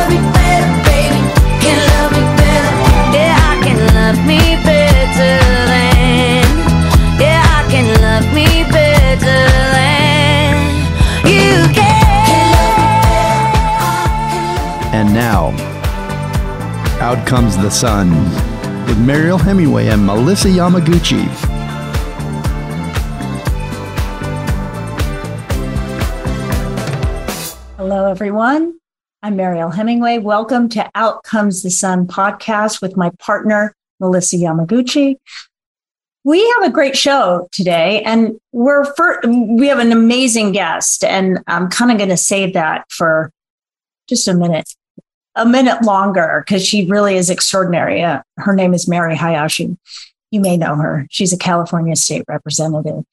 I can love me better, baby. Can love me better. Yeah, I can love me better than. Yeah, I can love me better than you can. And now, out comes the sun with Mariel Hemingway and Melissa Yamaguchi. Hello, everyone. I'm Mariel Hemingway. Welcome to Out Comes the Sun podcast with my partner, Melissa Yamaguchi. We have a great show today, and we're for, we have an amazing guest, and I'm kind of going to save that for just a minute, a minute longer, because she really is extraordinary. Uh, her name is Mary Hayashi. You may know her. She's a California state representative.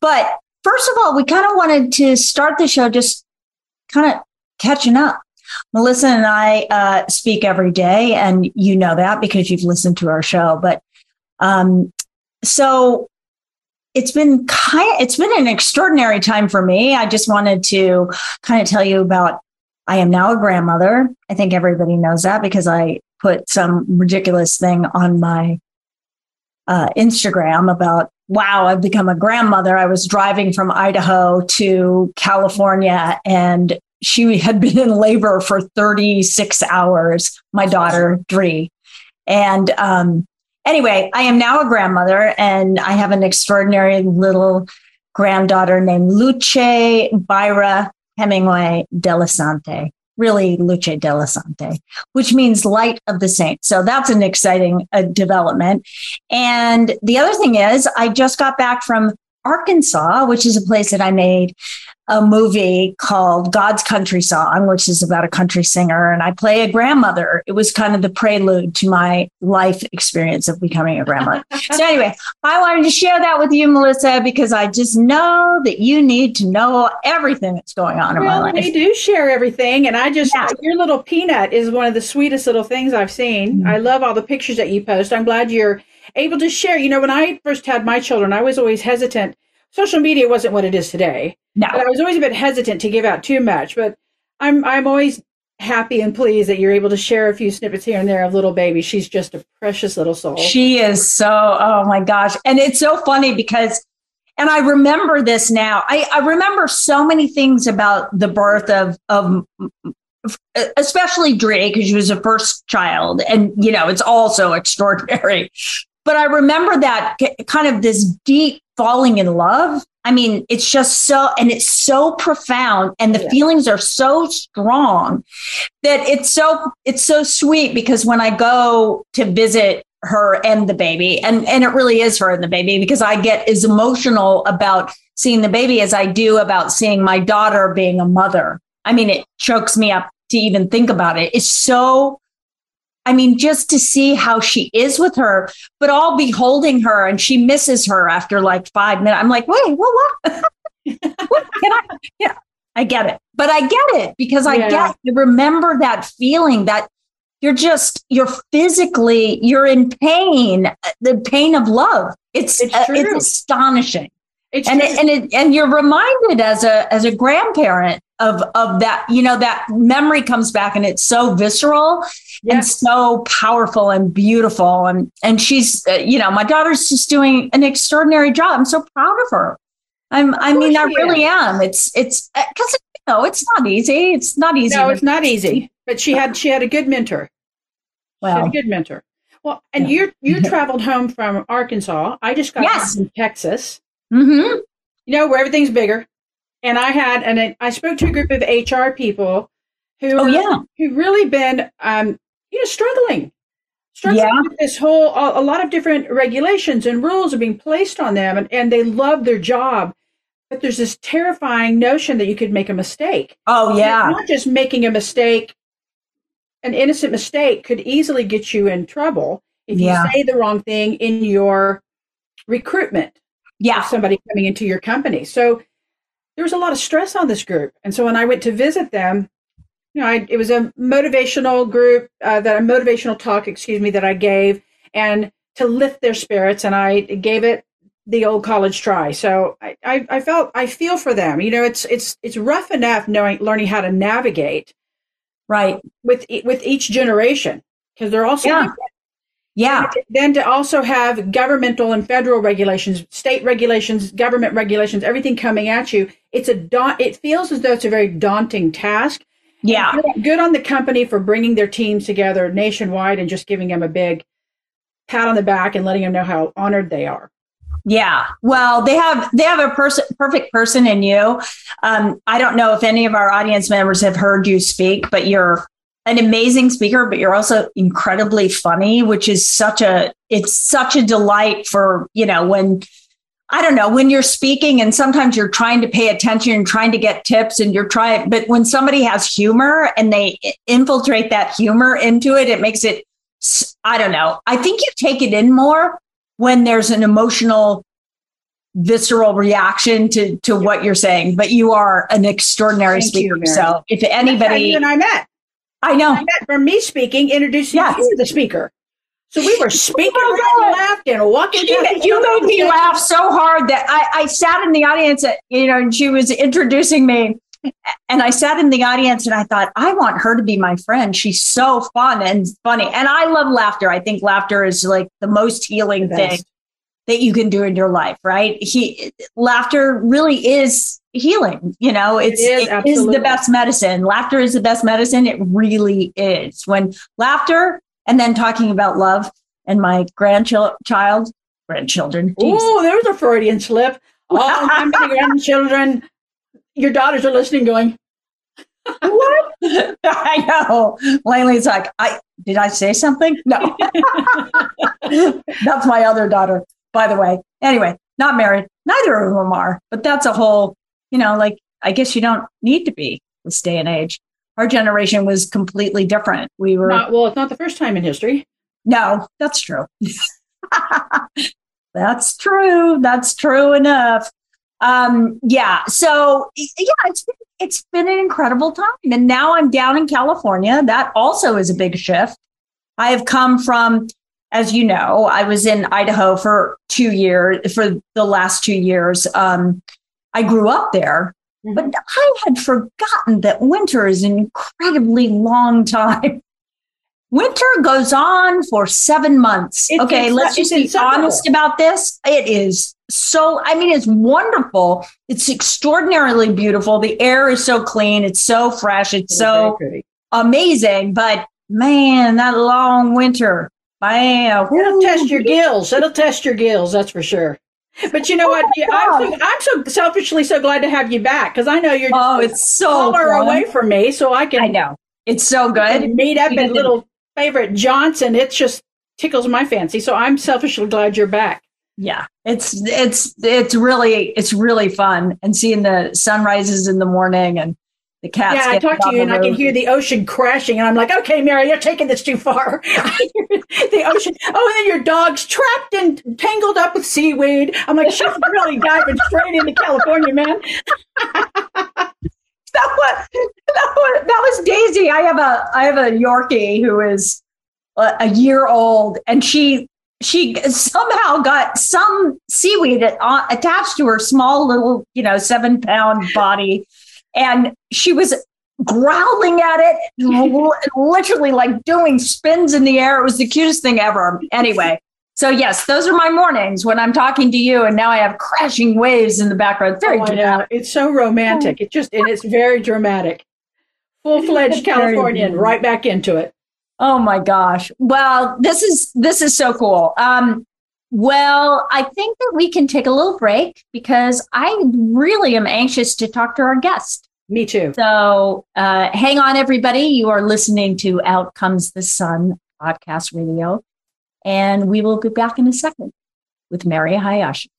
But first of all, we kind of wanted to start the show just kind of catching up. Melissa and I uh, speak every day, and you know that because you've listened to our show. But um, so it's been kind. It's been an extraordinary time for me. I just wanted to kind of tell you about. I am now a grandmother. I think everybody knows that because I put some ridiculous thing on my uh, Instagram about wow, I've become a grandmother. I was driving from Idaho to California and she had been in labor for 36 hours, my daughter, Dree. And um, anyway, I am now a grandmother and I have an extraordinary little granddaughter named Luce Byra Hemingway Dellisanti. Really, Luce Dellisanti, which means light of the saint. So that's an exciting uh, development. And the other thing is, I just got back from Arkansas, which is a place that I made a movie called God's Country Song, which is about a country singer, and I play a grandmother. It was kind of the prelude to my life experience of becoming a grandmother. so, anyway, I wanted to share that with you, Melissa, because I just know that you need to know everything that's going on in my life. We do share everything, and I just Yeah. your little peanut is one of the sweetest little things I've seen. Mm-hmm. I love all the pictures that you post. I'm glad you're able to share. You know, when I first had my children, I was always hesitant. Social media wasn't what it is today, No. but I was always a bit hesitant to give out too much. But I'm I'm always happy and pleased that you're able to share a few snippets here and there of little baby. She's just a precious little soul. She is so, oh my gosh. And it's so funny because, and I remember this now. I, I remember so many things about the birth of, of especially Dree, because she was the first child. And, you know, it's also extraordinary. But I remember that kind of this deep falling in love. I mean, it's just so, and it's so profound, and the Yeah. feelings are so strong that it's so it's so sweet because when I go to visit her and the baby, and and it really is her and the baby because I get as emotional about seeing the baby as I do about seeing my daughter being a mother. I mean, it chokes me up to even think about it. It's so. I mean, just to see how she is with her, but I'll be holding her and she misses her after like five minutes. I'm like, wait, what? What? what? Can I? Yeah, I get it, but I get it because I Yeah. get you remember that feeling that you're just you're physically you're in pain, the pain of love. It's It's uh, it's astonishing, It's and just- it, and it, and you're reminded as a as a grandparent of of that. You know that memory comes back, and it's so visceral yeah. and so powerful and beautiful. And and she's uh, you know my daughter's just doing an extraordinary job. I'm so proud of her. I'm I mean I really am. It's it's because you know it's not easy. It's not easy. No, it's not easy. But she had she had a good mentor. She had Well, a good mentor. Well, and Yeah. you you traveled home from Arkansas. I just got Yes. back from Texas. Hmm You know where everything's bigger. And I had and I- I spoke to a group of HR people who Oh yeah. who really been um you know struggling struggling Yeah. with this whole a, a lot of different regulations and rules are being placed on them and, and they love their job but there's this terrifying notion that you could make a mistake Oh yeah. not just making a mistake an innocent mistake could easily get you in trouble if Yeah. you say the wrong thing in your recruitment Yeah. somebody coming into your company. So there was a lot of stress on this group. And so when I went to visit them, you know, I, it was a motivational group uh, that a motivational talk, excuse me, that I gave, and to lift their spirits, and I gave it the old college try. So I, I, I felt I feel for them. You know, it's it's it's rough enough knowing learning how to navigate Right. with with each generation because they're also Yeah. Yeah. then to also have governmental and federal regulations, state regulations, government regulations, everything coming at you, it's a da- it feels as though it's a very daunting task. Yeah. Good, good on the company for bringing their teams together nationwide and just giving them a big pat on the back and letting them know how honored they are. Yeah. Well, they have they have a person perfect person in you. Um, I don't know if any of our audience members have heard you speak, but you're an amazing speaker, but you're also incredibly funny, which is such a it's such a delight for, you know, when I don't know, when you're speaking and sometimes you're trying to pay attention and trying to get tips and you're trying, but when somebody has humor and they infiltrate that humor into it, it makes it, I don't know. I think you take it in more when there's an emotional, visceral reaction to, to what you're saying, but you are an extraordinary Thank speaker. Mary. so if anybody, you and I met. I know. From me speaking, introducing Yes. you to the speaker. So we were speaking Oh my right and walking. You, down you made me laugh so hard that I, I sat in the audience, uh, you know, and she was introducing me. And I sat in the audience and I thought, I want her to be my friend. She's so fun and funny. And I love laughter. I think laughter is like the most healing The thing. That you can do in your life, right? He laughter really is healing. You know, it's is, it is the best medicine. Laughter is the best medicine. It really is. When laughter and then talking about love and my grandchild, grandchildren. Oh, there's a Freudian slip. Oh, my grandchildren. Your daughters are listening, going, what? I know. Langley's like, I did I say something? No. that's my other daughter, by the way. Anyway, not married. Neither of them are, but that's a whole, you know, like I guess you don't need to be this day and age. Our generation was completely different. We were not, well, it's not the first time in history. no, that's true. that's true. That's true enough. Um, yeah. So yeah, it's been, it's been an incredible time, and now I'm down in California. That also is a big shift. I have come from, as you know, I was in Idaho for two years. For the last two years, um, I grew up there, but I had forgotten that winter is an incredibly long time. Winter goes on for seven months. It's okay, let's just be honest about this. It is so, I mean, it's wonderful. It's extraordinarily beautiful. The air is so clean. It's so fresh. It's so amazing. But man, that long winter, bam. It'll test your gills. It'll test your gills, that's for sure. But you know oh what? Oh Yeah, I'm, so, I'm so selfishly so glad to have you back because I know you're just Oh, it's so far away from me, so I can I know. It's so good. meet up at little favorite Johnson. It just tickles my fancy. So I'm selfishly glad you're back. Yeah, it's it's it's really it's really fun and seeing the sunrises in the morning and the cats. yeah, I getting talk to you and I can hear the ocean crashing, and I'm like, okay, Mary, you're taking this too far. the ocean. Oh, and then your dog's trapped and tangled up with seaweed. I'm like, she's really diving straight into California, man. that was that was that was Daisy. I have a I have a Yorkie who is a, a year old, and she she somehow got some seaweed uh, attached to her small little you know seven pound body, and she was growling at it, literally like doing spins in the air. It was the cutest thing ever. Anyway. So yes, those are my mornings when I'm talking to you, and now I have crashing waves in the background. Very Oh, dramatic. It's so romantic. It just and it's very dramatic. Full fledged Californian, right back into it. Oh my gosh. Well, this is this is so cool. Um well, I think that we can take a little break because I really am anxious to talk to our guest. Me too. So, uh, hang on, everybody. You are listening to Out Comes the Sun podcast radio, and we will be back in a second with Mary Hayashi.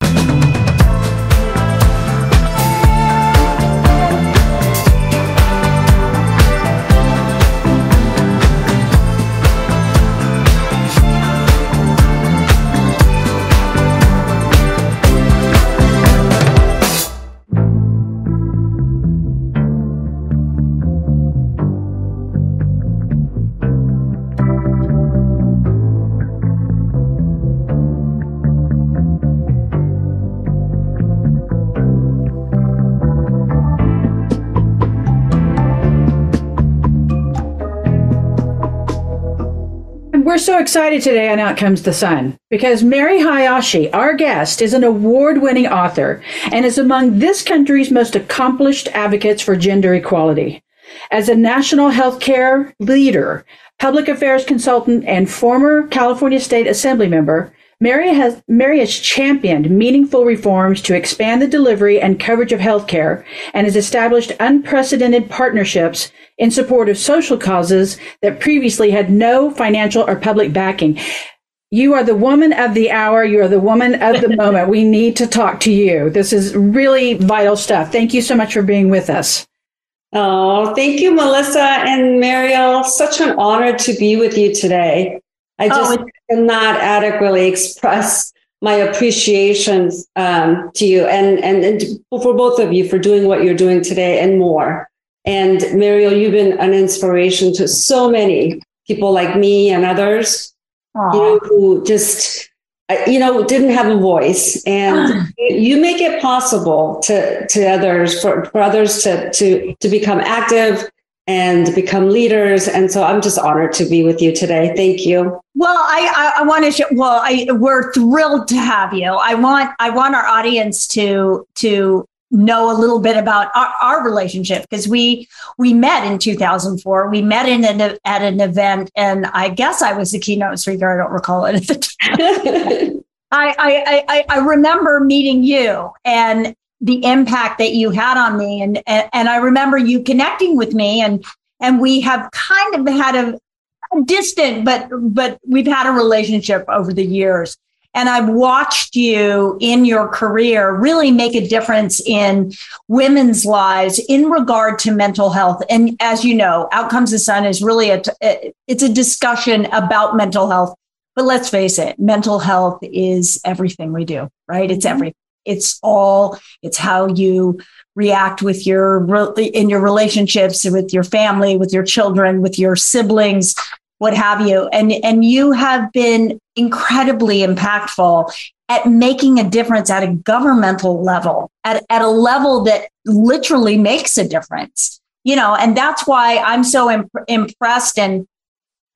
Excited today on Out Comes the Sun because Mary Hayashi, our guest, is an award winning author and is among this country's most accomplished advocates for gender equality. As a national healthcare leader, public affairs consultant, and former California State Assembly member, Mary has, Mary has championed meaningful reforms to expand the delivery and coverage of healthcare and has established unprecedented partnerships in support of social causes that previously had no financial or public backing. You are the woman of the hour. You are the woman of the moment. We need to talk to you. This is really vital stuff. Thank you so much for being with us. Oh, thank you, Melissa and Mariel. Such an honor to be with you today. I oh, just oh, cannot adequately express my appreciation um, to you and, and, and for both of you for doing what you're doing today and more. And Mariel, you've been an inspiration to so many people like me and others. You know, who just uh, you know didn't have a voice. And you make it possible to to others for, for others to to to become active and become leaders. And so I'm just honored to be with you today. Thank you. Well, I, I, I want to, sh- well, I, we're thrilled to have you. I want, I want our audience to, to know a little bit about our, our relationship because we, we met in 2004. We met in an, at an event and I guess I was the keynote speaker. I don't recall it at the time. I, I, I, I remember meeting you and the impact that you had on me and, and and I remember you connecting with me and and we have kind of had a, a distant but but we've had a relationship over the years and I've watched you in your career really make a difference in women's lives in regard to mental health. And as you know, Out Comes the Sun is really a, it's a discussion about mental health. But let's face it, mental health is everything we do, right? It's mm-hmm. everything. It's all, it's how you react with your, in your relationships with your family, with your children, with your siblings, what have you. And, and you have been incredibly impactful at making a difference at a governmental level, at, at a level that literally makes a difference. You know, and that's why I'm so imp- impressed and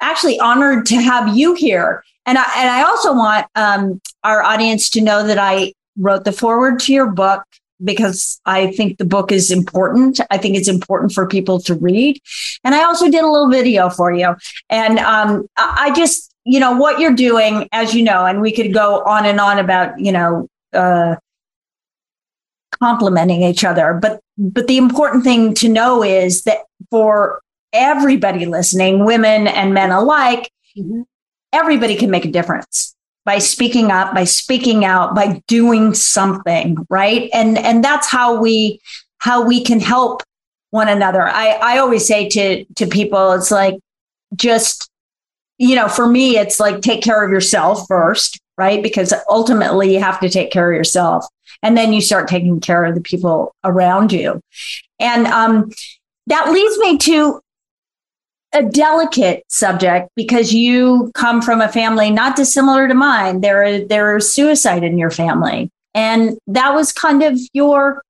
actually honored to have you here. And I, and I also want um, our audience to know that I wrote the foreword to your book because I think the book is important. I think it's important for people to read. And I also did a little video for you. And um, I just, you know, what you're doing, as you know, and we could go on and on about, you know, uh, complementing each other. But but the important thing to know is that for everybody listening, women and men alike, mm-hmm. everybody can make a difference by speaking up by speaking out by doing something right? And and that's how we how we can help one another. I i always say to to people it's like just you know for me it's like take care of yourself first right? Because ultimately you have to take care of yourself and then you start taking care of the people around you. And um that leads me to a delicate subject because you come from a family not dissimilar to mine. There, there is suicide in your family, and that was kind of your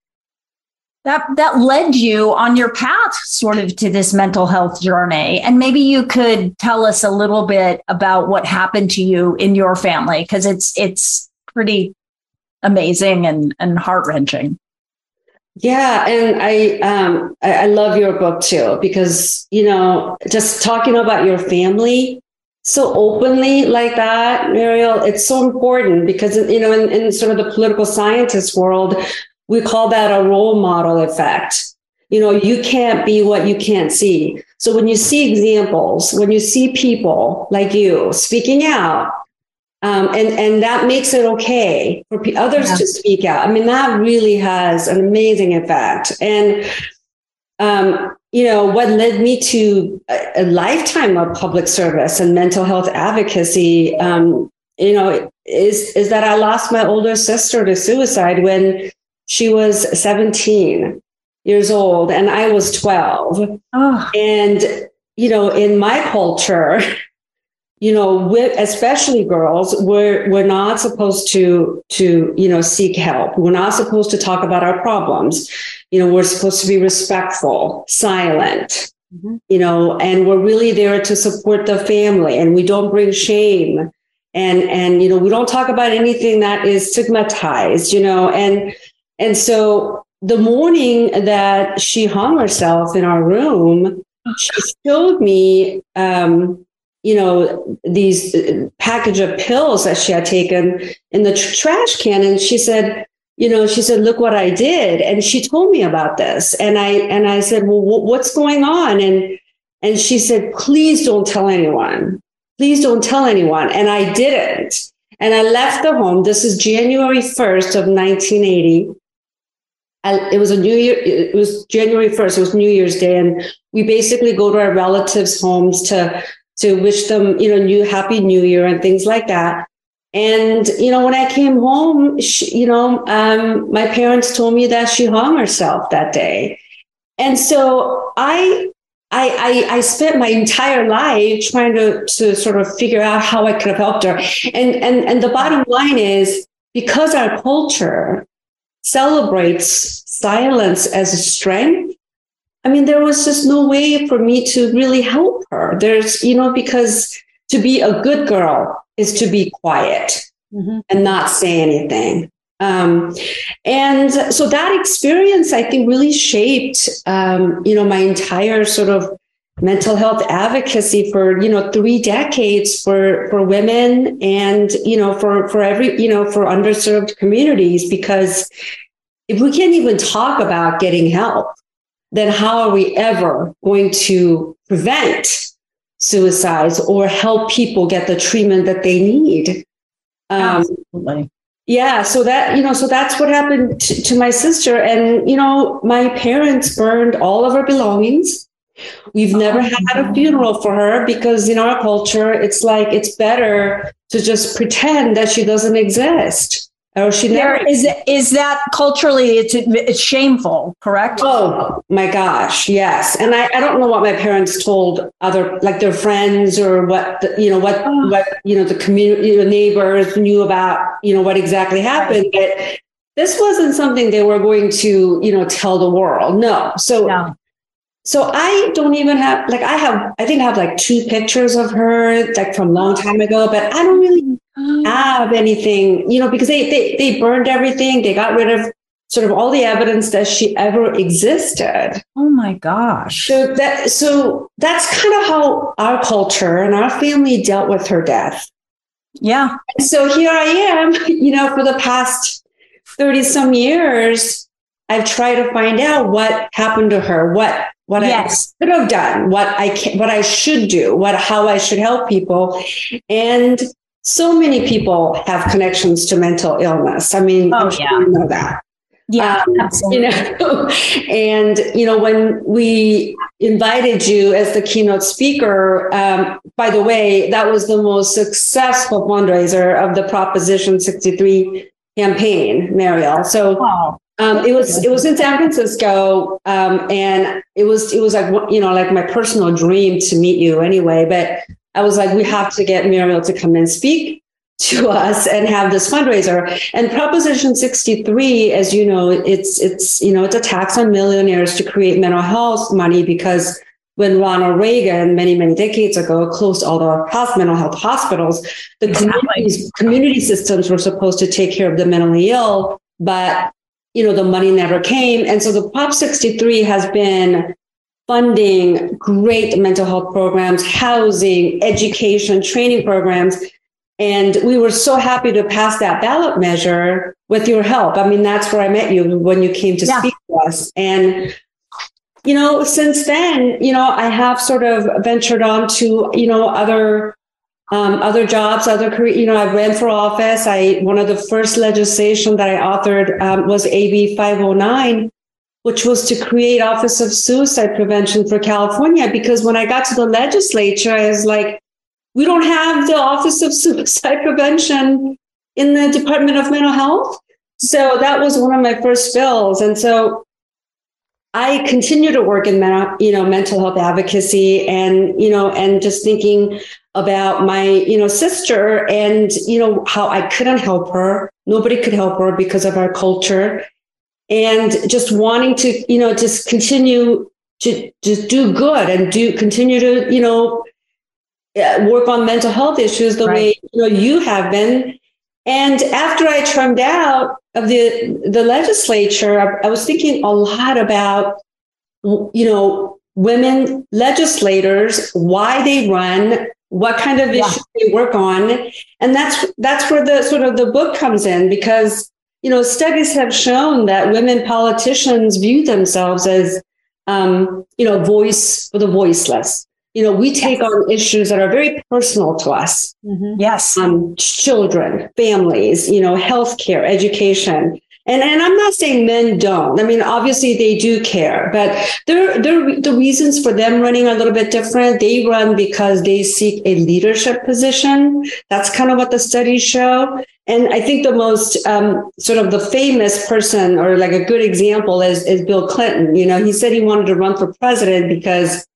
that that led you on your path sort of to this mental health journey. And maybe you could tell us a little bit about what happened to you in your family because it's it's pretty amazing and and heart-wrenching yeah, and I um I, I love your book too because you know just talking about your family so openly like that, Mariel, it's so important because you know in, in sort of the political scientist world, we call that a role model effect. You know, you can't be what you can't see. So when you see examples, when you see people like you speaking out, um, and and that makes it okay for p- others yeah. to speak out. I mean, that really has an amazing effect. And um, you know, what led me to a, a, lifetime of public service and mental health advocacy, um, you know, is is that I lost my older sister to suicide when she was 17 years old and I was 12. Oh. And you know, in my culture, you know, especially girls, we're we're not supposed to to you know seek help. We're not supposed to talk about our problems. You know, we're supposed to be respectful, silent. mm-hmm. you know, and we're really there to support the family and we don't bring shame. And, and, you know, we don't talk about anything that is stigmatized, you know, and, and so the morning that she hung herself in our room, she showed me, um, you know, these uh, package of pills that she had taken in the tr- trash can. And she said, you know, she said, look what I did. And she told me about this. And I, and I said, well, w- what's going on? And, and she said, please don't tell anyone. Please don't tell anyone. And I didn't. And I left the home. This is January 1st of 1980. I, it was a new year. It was January 1st. It was New Year's Day. And we basically go to our relatives' homes to, to wish them, you know, new happy new year and things like that. And, you know, when I came home, she, you know, um, my parents told me that she hung herself that day. And so I, I, I, I, spent my entire life trying to, to sort of figure out how I could have helped her. And, and, and the bottom line is because our culture celebrates silence as a strength, I mean, there was just no way for me to really help her. There's, you know, because to be a good girl is to be quiet mm-hmm. and not say anything. Um, and so that experience, I think, really shaped, um, you know, my entire sort of mental health advocacy for you know three decades for for women and you know for for every you know for underserved communities because if we can't even talk about getting help then how are we ever going to prevent suicides or help people get the treatment that they need. Um, Absolutely. Yeah, so that you know, so that's what happened to, to my sister, and you know, my parents burned all of her belongings. We've oh, never had a funeral for her because in our culture, it's like it's better to just pretend that she doesn't exist. Oh, she never is is that culturally it's it's shameful, correct? Oh my gosh, yes. And I, I don't know what my parents told other like their friends or what the, you know what oh. what you know the community you know, neighbors knew about you know what exactly happened, but this wasn't something they were going to you know tell the world. No, so. No. So I don't even have like I have I think I have like two pictures of her like from a long time ago, but I don't really oh. have anything, you know, because they, they, they burned everything. They got rid of sort of all the evidence that she ever existed. Oh my gosh. So that, so that's kind of how our culture and our family dealt with her death. Yeah. And so here I am, you know, for the past 30 some years, I've tried to find out what happened to her, what what yes. I could have done, what I can, what I should do, what how I should help people, and so many people have connections to mental illness. I mean, oh, sure yeah. you know that. Yeah, um, absolutely. You know, and you know when we invited you as the keynote speaker. Um, by the way, that was the most successful fundraiser of the Proposition 63 campaign, Mariel. So. Wow. Um, it was it was in San Francisco, um, and it was it was like you know like my personal dream to meet you anyway. But I was like, we have to get Mariel to come and speak to us and have this fundraiser. And Proposition 63, as you know, it's it's you know it's a tax on millionaires to create mental health money because when Ronald Reagan many many decades ago closed all the mental health hospitals, the exactly. community systems were supposed to take care of the mentally ill, but you know the money never came, and so the Prop 63 has been funding great mental health programs, housing, education, training programs. And we were so happy to pass that ballot measure with your help. I mean, that's where I met you when you came to yeah. speak to us. And, you know, since then, you know, I have sort of ventured on to, you know, other um, other jobs, other career. You know, I ran for office. I one of the first legislation that I authored um, was AB 509, which was to create Office of Suicide Prevention for California. Because when I got to the legislature, I was like, we don't have the Office of Suicide Prevention in the Department of Mental Health. So that was one of my first bills. And so I continue to work in you know, mental health advocacy and, you know, and just thinking about my, you know, sister and, you know, how I couldn't help her. Nobody could help her because of our culture and just wanting to, you know, just continue to just do good and do continue to, you know, uh, work on mental health issues the right. way you know you have been. And after I turned out of the the legislature, I, I was thinking a lot about, you know, women legislators, why they run, what kind of yeah. issues they work on, and that's that's where the sort of the book comes in because you know studies have shown that women politicians view themselves as um, you know voice for the voiceless you know, we take yes. on issues that are very personal to us. Mm-hmm. Yes. Um, children, families, you know, healthcare, education. And, and I'm not saying men don't. I mean, obviously they do care, but they're, they're, the reasons for them running are a little bit different. They run because they seek a leadership position. That's kind of what the studies show. And I think the most um, sort of the famous person or like a good example is, is Bill Clinton. You know, he said he wanted to run for president because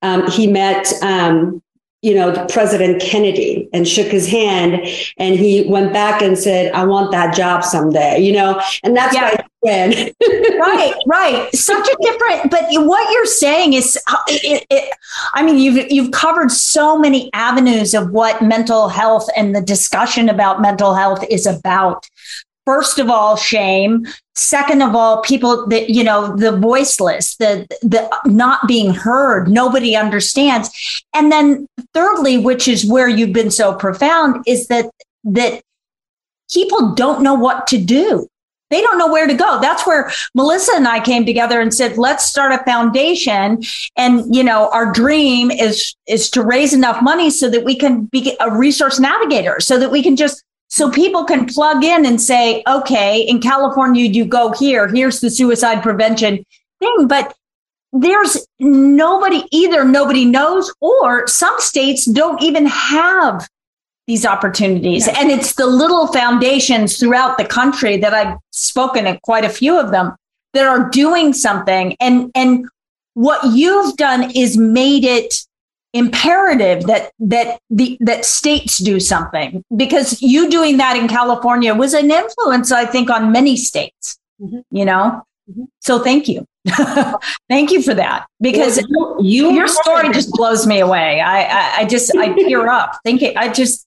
um, he met um, you know president kennedy and shook his hand and he went back and said i want that job someday you know? And that's yeah. why right right. Such a different but what you're saying is uh, it, it, i mean you've you've covered so many avenues of what mental health and the discussion about mental health is about first of all shame. Second of all people that you know the voiceless the the not being heard nobody understands. And then thirdly which is where you've been so profound is that that people don't know what to do. They don't know where to go. That's where melissa and i came together and said let's start a foundation. And you know our dream is is to raise enough money so that we can be a resource navigator so that we can just so people can plug in and say, okay, in California, you go here, here's the suicide prevention thing. But there's nobody, either nobody knows or some states don't even have these opportunities. Yes. And it's the little foundations throughout the country that I've spoken at quite a few of them that are doing something. And, and what you've done is made it imperative that that the that states do something because you doing that in California was an influence I think on many states mm-hmm. you know? Mm-hmm. so thank you. Thank you for that because well, you, your story just blows me away. I I, I just I tear up thinking I just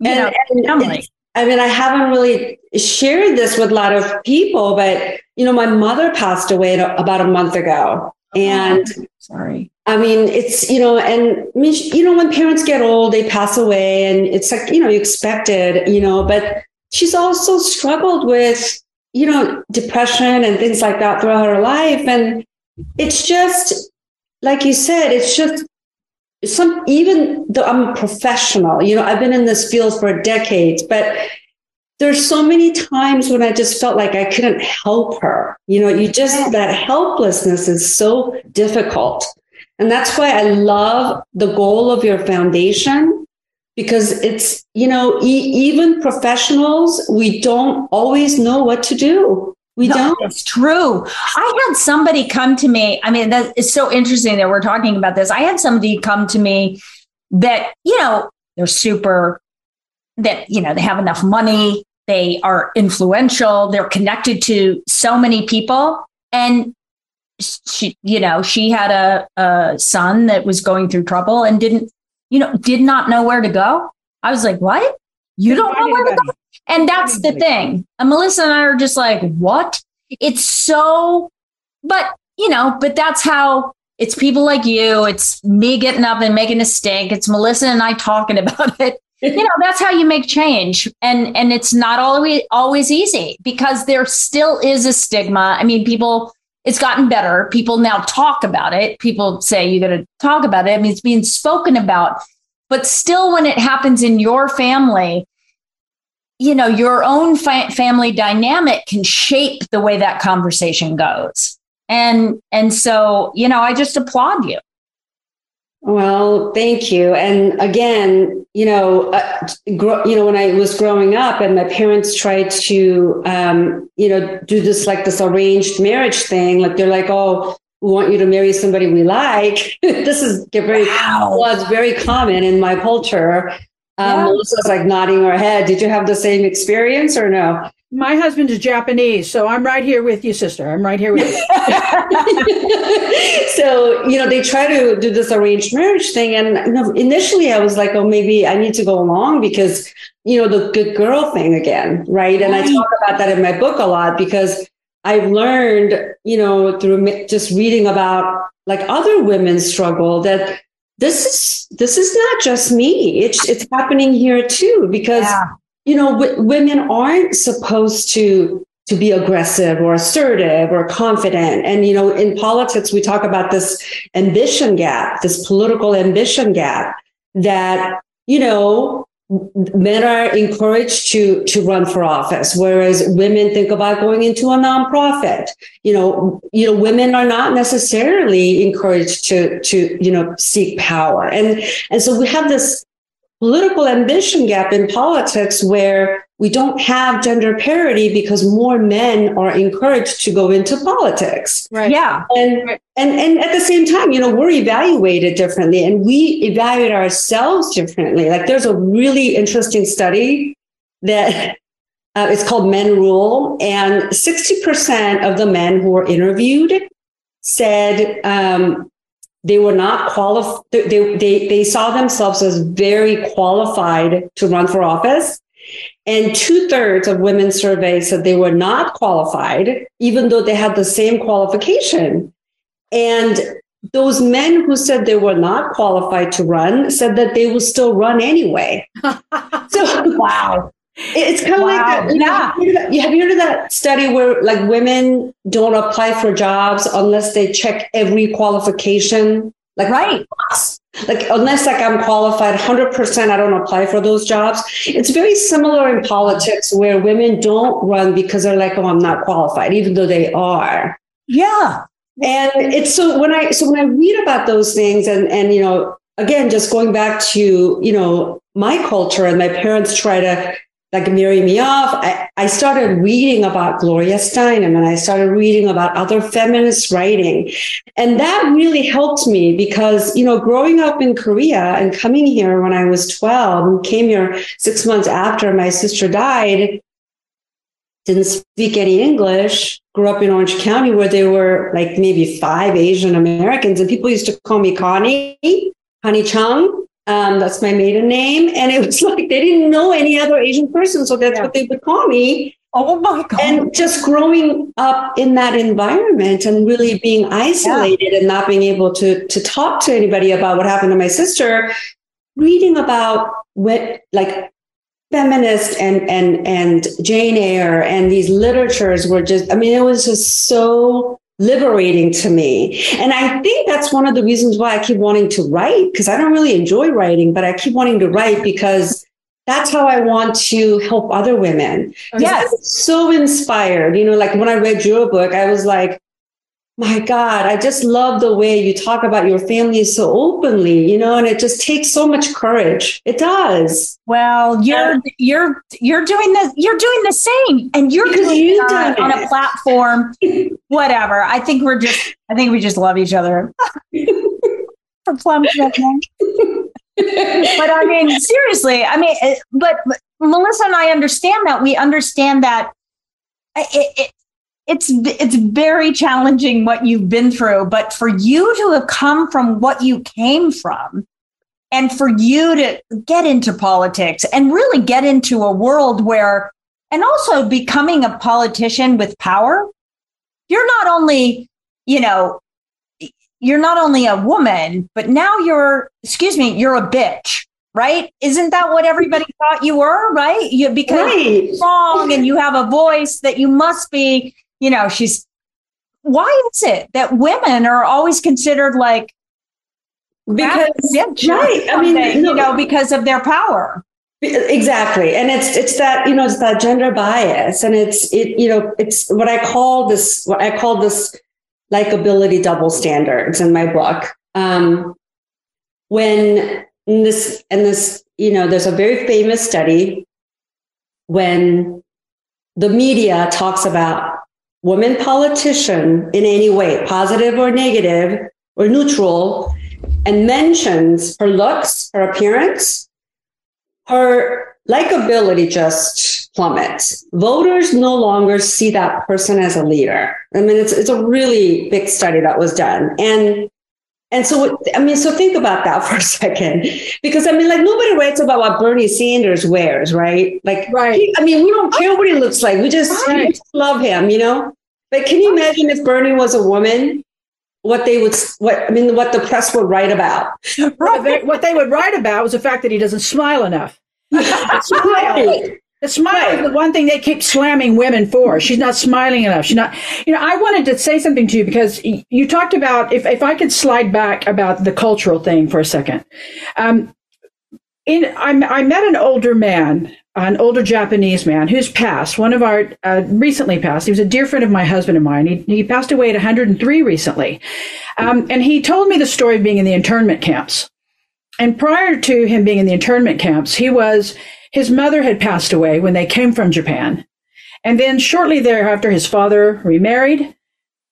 you and, know and I mean I haven't really shared this with a lot of people but you know my mother passed away about a month ago and oh, sorry I mean, it's, you know, and you know, when parents get old, they pass away and it's like, you know, you expected, you know, but she's also struggled with, you know, depression and things like that throughout her life. And it's just, like you said, it's just some, even though I'm a professional, you know, I've been in this field for decades, but there's so many times when I just felt like I couldn't help her. You know, you just, that helplessness is so difficult. And that's why I love the goal of your foundation because it's, you know, e- even professionals, we don't always know what to do. We no, don't. It's true. I had somebody come to me. I mean, that is so interesting that we're talking about this. I had somebody come to me that, you know, they're super, that, you know, they have enough money, they are influential, they're connected to so many people. And she, you know, she had a, a son that was going through trouble and didn't, you know, did not know where to go. I was like, what? You don't know where to go? And that's the thing. And Melissa and I are just like, what? It's so, but, you know, but that's how it's people like you. It's me getting up and making a stink. It's Melissa and I talking about it. you know, that's how you make change. And, and it's not always, always easy because there still is a stigma. I mean, people, it's gotten better. People now talk about it. People say you got to talk about it. I mean, it's being spoken about. But still, when it happens in your family, you know, your own fa- family dynamic can shape the way that conversation goes. And and so, you know, I just applaud you. Well, thank you. And again, you know, uh, gro- you know, when I was growing up, and my parents tried to, um, you know, do this like this arranged marriage thing. Like they're like, "Oh, we want you to marry somebody we like." this is very wow. was very common in my culture. Um, yeah. Melissa's like nodding her head. Did you have the same experience or no? My husband is Japanese, so I'm right here with you, sister. I'm right here with you. so you know they try to do this arranged marriage thing and initially i was like oh maybe i need to go along because you know the good girl thing again right and i talk about that in my book a lot because i've learned you know through just reading about like other women's struggle that this is this is not just me it's it's happening here too because Yeah. You know w- women aren't supposed to to be aggressive or assertive or confident. And you know in politics we talk about this ambition gap this political ambition gap that you know men are encouraged to to run for office whereas women think about going into a nonprofit. You know you know women are not necessarily encouraged to to you know seek power. And and so we have this political ambition gap in politics where we don't have gender parity because more men are encouraged to go into politics Right. Yeah. and and and at the same time you know we're evaluated differently and we evaluate ourselves differently like there's a really interesting study that uh, it's called men rule and 60% of the men who were interviewed said um, they were not qualified they, they they saw themselves as very qualified to run for office and two thirds of women surveyed said they were not qualified, even though they had the same qualification. And those men who said they were not qualified to run said that they will still run anyway. So Wow. It's kind of Wow. like that. You know, have, you have you heard of that study where like women don't apply for jobs unless they check every qualification? Like Right. like unless like i'm qualified 100% i don't apply for those jobs it's very similar in politics where women don't run because they're like oh i'm not qualified even though they are Yeah. and it's so when i so when i read about those things and and you know again just going back to you know my culture and my parents try to like marry me off i, I started reading about gloria steinem and i started reading about other feminist writing and that really helped me because you know growing up in korea and coming here when i was 12 and came here six months after my sister died didn't speak any English, grew up in Orange County where there were like maybe five Asian Americans, and people used to call me Connie, Connie Chung. Um, that's my maiden name. And it was like they didn't know any other Asian person. So that's Yeah. what they would call me. Oh my God. And just growing up in that environment and really being isolated and not being able to, to talk to anybody about what happened to my sister, reading about what like feminist and and and Jane Eyre and these literatures were just I mean it was just so liberating to me. And I think that's one of the reasons why I keep wanting to write because I don't really enjoy writing, but I keep wanting to write because that's how I want to help other women. Yes. So inspired. You know, like when I read your book, I was like, my God, I just love the way you talk about your family so openly, you know, and it just takes so much courage. It does. Well, you're you're you're doing the you're doing the same, and you're doing it on, on a platform. Whatever. I think we're just. I think we just love each other. For plum but I mean, seriously. I mean, but, but Melissa and I understand that. We understand that it, it it's it's very challenging what you've been through. But for you to have come from what you came from, and for you to get into politics and really get into a world where and also becoming a politician with power you're not only you know you're not only a woman but now you're excuse me you're a bitch right isn't that what everybody thought you were right you because Right. you're strong and you have a voice that you must be you know she's why is it that women are always considered like Because right. I mean, you look, know, because of their power. Exactly. And it's it's that, you know, it's that gender bias. And it's it, you know, it's what I call this, what I call this likability double standards in my book. Um when this and this, you know, there's a very famous study when the media talks about women politician in any way, positive or negative or neutral, and mentions her looks, her appearance, her likability just plummets. Voters no longer see that person as a leader. I mean, it's it's a really big study that was done, and and so I mean, so think about that for a second, because I mean, like nobody writes about what Bernie Sanders wears, right? Like, Right. he- I mean, we don't care what he looks like. We just, we just love him, you know. But can you imagine if Bernie was a woman? What they would, what I mean, what the press would write about? What they, what they would write about was the fact that he doesn't smile enough. Smile. Right. The smile is the one thing they keep slamming women for. She's not smiling enough. She's not, you know, I wanted to say something to you because you talked about, if, if I could slide back about the cultural thing for a second. Um, in, I, I met an older man, an older Japanese man who's passed, one of our, uh, recently passed. He was a dear friend of my husband and mine. He, he passed away at 103 recently. Um, and he told me the story of being in the internment camps. And prior to him being in the internment camps, he was, his mother had passed away when they came from Japan. And then shortly thereafter, his father remarried.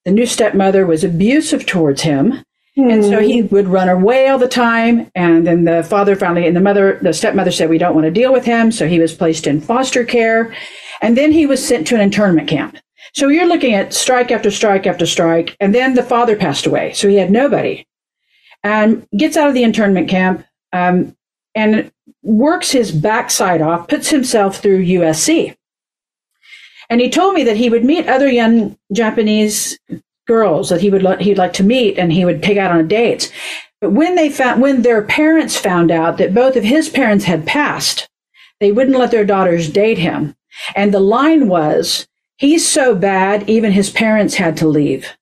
The new stepmother was abusive towards him. And so he would run away all the time. And then the father finally, and the mother, the stepmother said, We don't want to deal with him. So he was placed in foster care. And then he was sent to an internment camp. So you're looking at strike after strike after strike. And then the father passed away. So he had nobody. And gets out of the internment camp um, and works his backside off, puts himself through USC. And he told me that he would meet other young Japanese girls that he would he'd like to meet and he would take out on dates. But when they found when their parents found out that both of his parents had passed, they wouldn't let their daughters date him. And the line was, he's so bad even his parents had to leave.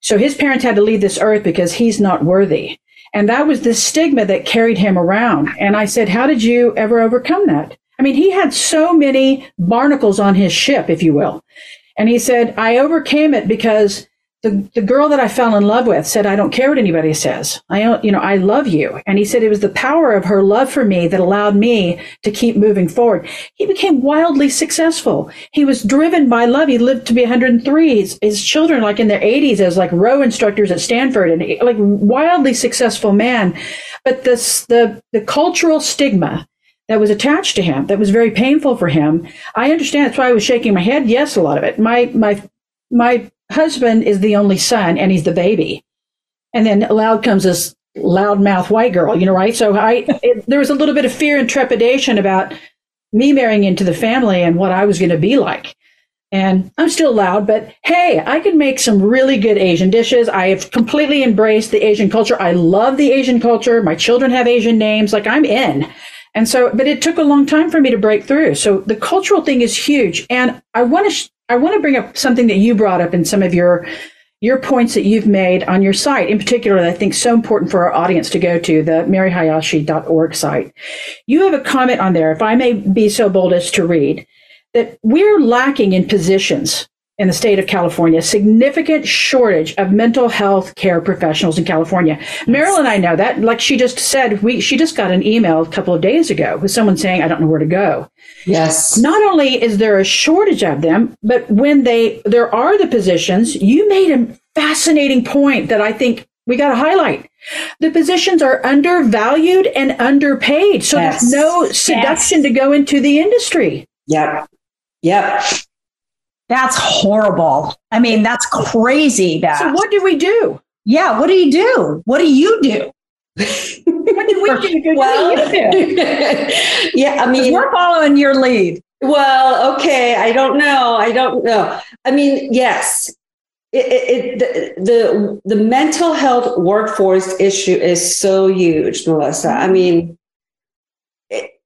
So his parents had to leave this earth because he's not worthy. And that was the stigma that carried him around. And I said, How did you ever overcome that? I mean, he had so many barnacles on his ship, if you will. And he said, I overcame it because the, the girl that I fell in love with said, I don't care what anybody says. I, don't- you know, I love you. And he said it was the power of her love for me that allowed me to keep moving forward. He became wildly successful. He was driven by love. He lived to be 103. His, his children, like in their 80s, as like row instructors at Stanford, and like wildly successful man. But this, the the cultural stigma that was attached to him, that was very painful for him. I understand. That's why I was shaking my head. Yes, a lot of it. My my my husband is the only son, and he's the baby. And then loud comes this loudmouth white girl, you know, right? So I it, there was a little bit of fear and trepidation about me marrying into the family and what I was going to be like. And I'm still loud, but hey, I can make some really good Asian dishes. I have completely embraced the Asian culture. I love the Asian culture. My children have Asian names. Like I'm in. And so, but it took a long time for me to break through. So the cultural thing is huge. And I want to, sh- I want to bring up something that you brought up in some of your, your points that you've made on your site, in particular, that I think so important for our audience to go to the maryhayashi.org site. You have a comment on there, if I may be so bold as to read, that we're lacking in positions in the state of California, significant shortage of mental health care professionals in California. Mariel, I know that, like she just said, we, she just got an email a couple of days ago with someone saying, I don't know where to go Yes. not only is there a shortage of them, but when they there are the positions, you made a fascinating point that I think we got to highlight. The positions are undervalued and underpaid, so Yes. there's no seduction to go into the industry. Yep. Yep. That's horrible. I mean, that's crazy. That. So what do we do? yeah. What do you do? What do you do? What do we do? Well, do yeah, I mean, we're following your lead. well, okay, I don't know. I don't know. I mean, yes, it, it, it, the, the the mental health workforce issue is so huge, Melissa. I mean,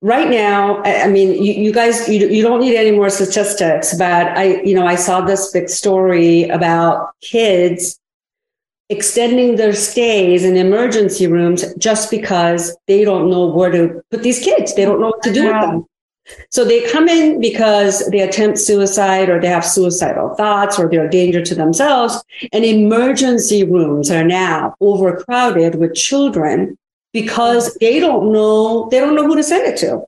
right now, I, mean, you, you guys, you, you don't need any more statistics, but I, you know, I saw this big story about kids extending their stays in emergency rooms just because they don't know where to put these kids. They don't know what to do with them. So they come in because they attempt suicide or they have suicidal thoughts or they're a danger to themselves. And emergency rooms are now overcrowded with children because they don't know, they don't know who to send it to.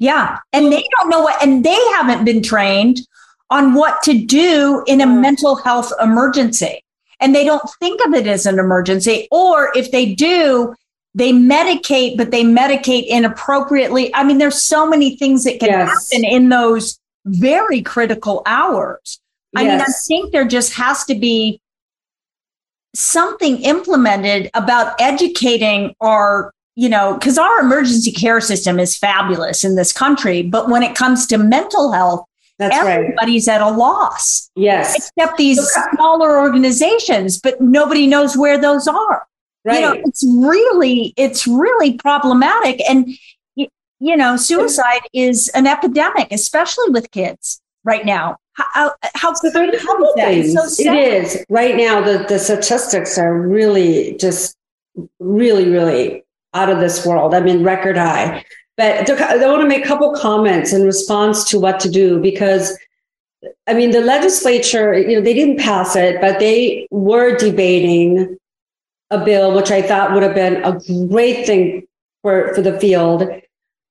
Yeah. And they don't know what, and they haven't been trained on what to do in a mm. mental health emergency. And they don't think of it as an emergency. Or if they do, they medicate, but they medicate inappropriately. I mean, there's so many things that can Yes. happen in those very critical hours. I mean, I think there just has to be something implemented about educating our, you know, because our emergency care system is fabulous in this country. But when it comes to mental health, That's right. everybody's at a loss Yes. except these smaller organizations, but nobody knows where those are. Right. You know, it's really, it's really problematic. And, you know, suicide is an epidemic, especially with kids right now. How, how, So there how couple is that? It's so sad. it is right now. The the statistics are really just really really out of this world. I mean, record high. But I want to make a couple comments in response to what to do because, I mean, the legislature, you know, they didn't pass it, but they were debating a bill which I thought would have been a great thing for for the field,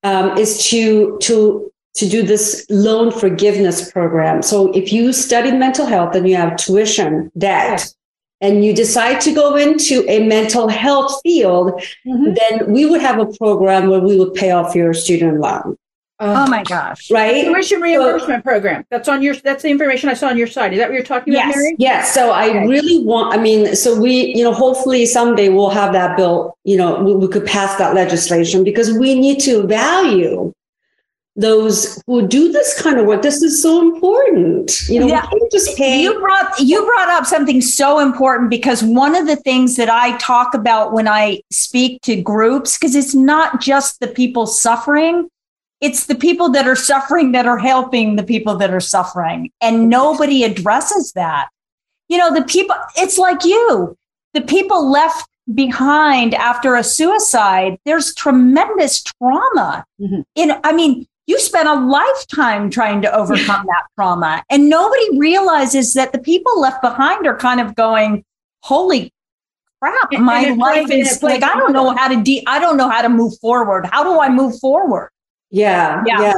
um, is to to to do this loan forgiveness program. So if you studied mental health and you have tuition debt and you decide to go into a mental health field, Mhm. then we would have a program where we would pay off your student loan, Oh my gosh. right? tuition reimbursement program. That's on your. That's the information I saw on your site. Is that what you're talking about, Yes. Mary? Yes. So I Okay. really want, I mean, so we, you know, hopefully someday we'll have that bill, you know, we, we could pass that legislation because we need to value those who do this kind of work. This is so important. You know, Yeah. just pay. You brought you brought up something so important because one of the things that I talk about when I speak to groups because it's not just the people suffering it's the people that are suffering that are helping the people that are suffering and nobody addresses that you know the people it's like you the people left behind after a suicide there's tremendous trauma Mhm. in i mean you spent a lifetime trying to overcome that trauma and nobody realizes that the people left behind are kind of going holy crap my life is it like i don't know how to de- i don't know how to move forward how do i move forward Yeah, Yeah. yeah.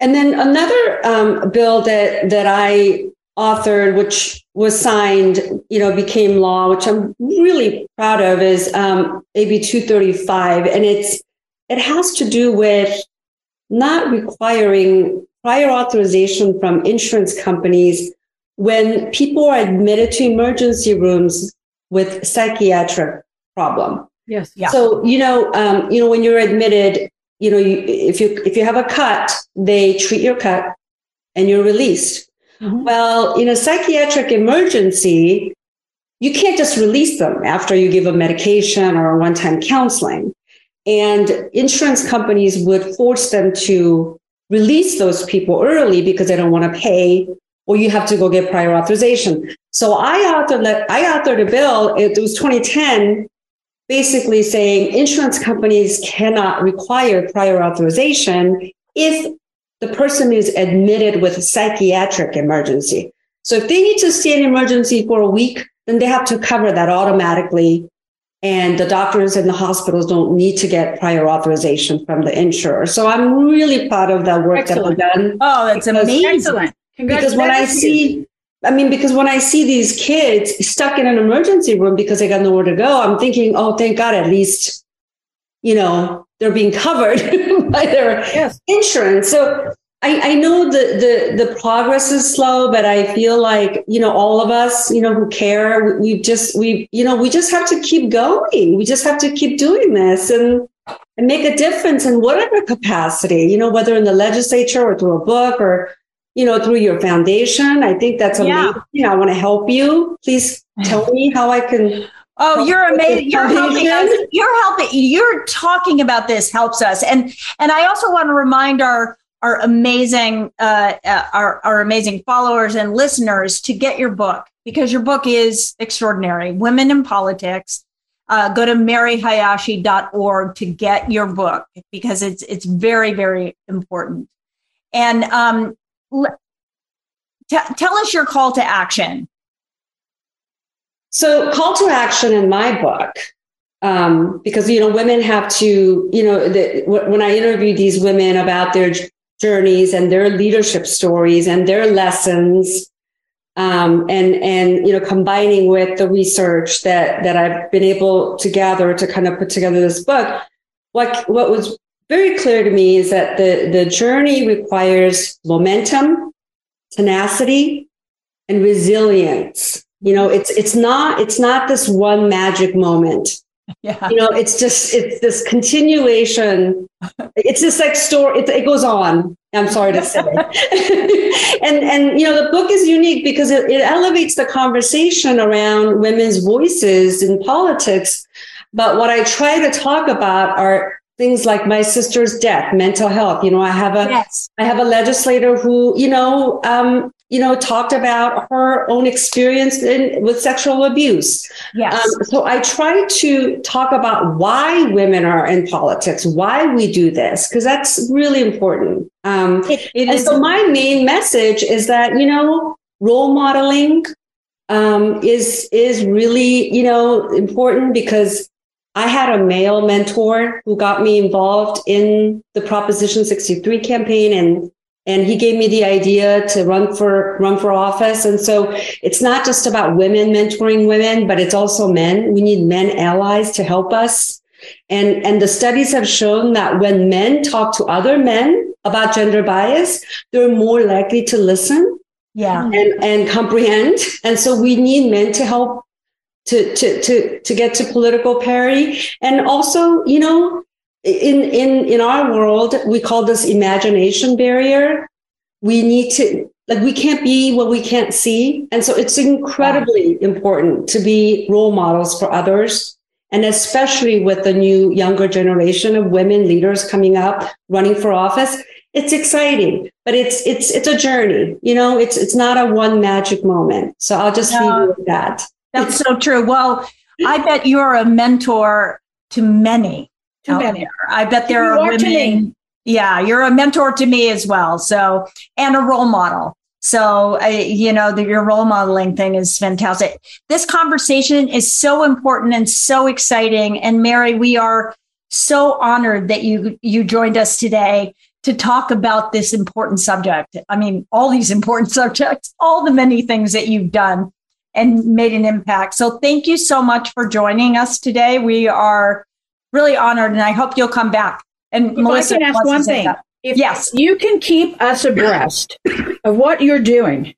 And then another um, bill that that I authored, which was signed, you know, became law, which I'm really proud of, is um, AB 235, and it's it has to do with not requiring prior authorization from insurance companies when people are admitted to emergency rooms with psychiatric problem. Yes. Yeah. So you know, um, you know, when you're admitted, you know, you, if you if you have a cut, they treat your cut, and you're released. Mhm. Well, in a psychiatric emergency, you can't just release them after you give a medication or a one-time counseling, and insurance companies would force them to release those people early because they don't want to pay, or you have to go get prior authorization. So I authored I authored a bill. It was 2010 basically saying insurance companies cannot require prior authorization if the person is admitted with a psychiatric emergency. So if they need to stay in emergency for a week, then they have to cover that automatically. And the doctors and the hospitals don't need to get prior authorization from the insurer. So I'm really proud of that work Excellent. that we've done. oh that's Because- amazing Excellent. Because when I see, I mean, because when I see these kids stuck in an emergency room because they got nowhere to go, I'm thinking, oh, thank God, at least, you know, they're being covered by their Yes. insurance. So I, I know the, the the progress is slow, but I feel like you know all of us, you know, who care, we, we just we you know we just have to keep going. We just have to keep doing this and and make a difference in whatever capacity, you know, whether in the legislature or through a book or you know through your foundation. I think that's Yeah. amazing. I want to help you. Please tell me how I can. Oh, you're amazing. You're helping us. You're helping. You're talking about this helps us. And and I also want to remind our our amazing uh, uh, our our amazing followers and listeners to get your book because your book is extraordinary. Women in Politics. Uh, go to maryhayashi.org to get your book because it's it's very very important. And um, l- t- tell us your call to action. So, call to action in my book, um, because you know, women have to, you know, the, when I interview these women about their journeys and their leadership stories and their lessons, um, and and you know combining with the research that that I've been able to gather to kind of put together this book, what what was very clear to me is that the the journey requires momentum, tenacity, and resilience. You know, it's it's not it's not this one magic moment. Yeah. You know, it's just it's this continuation. It's just like story. It, it goes on. I'm sorry to say. and and you know, the book is unique because it, it elevates the conversation around women's voices in politics. But what I try to talk about are things like my sister's death, mental health. You know, I have a Yes. I have a legislator who, you know, um, you know, talked about her own experience in, with sexual abuse. Yes. Um, so I try to talk about why women are in politics, why we do this, because that's really important. Um, it, it and is. so my main message is that you know role modeling um, is is really you know important because I had a male mentor who got me involved in the Proposition 63 campaign and and he gave me the idea to run for run for office. And so it's not just about women mentoring women but it's also men. We need men allies to help us. And and the studies have shown that when men talk to other men about gender bias they're more likely to listen yeah. and and comprehend. And so we need men to help to to to to get to political parity. And also you know in in in our world we call this imagination barrier. We need to like we can't be what we can't see. And so it's incredibly important to be role models for others. And especially with the new younger generation of women leaders coming up running for office it's exciting but it's it's it's a journey you know? It's it's not a one magic moment. So i'll just leave No. you with that. That's so true. Well, I bet you're a mentor to many. Too many. there. I bet there You are are women. Yeah, you're a mentor to me as well. So, and a role model. So, I, you know, the, your role modeling thing is fantastic. This conversation is so important and so exciting. And Mary, we are so honored that you you joined us today to talk about this important subject. I mean, all these important subjects, all the many things that you've done and made an impact. So, thank you so much for joining us today. We are really honored, and I hope you'll come back. And If Melissa I can ask one thing, that. if Yes. you can keep us abreast of what you're doing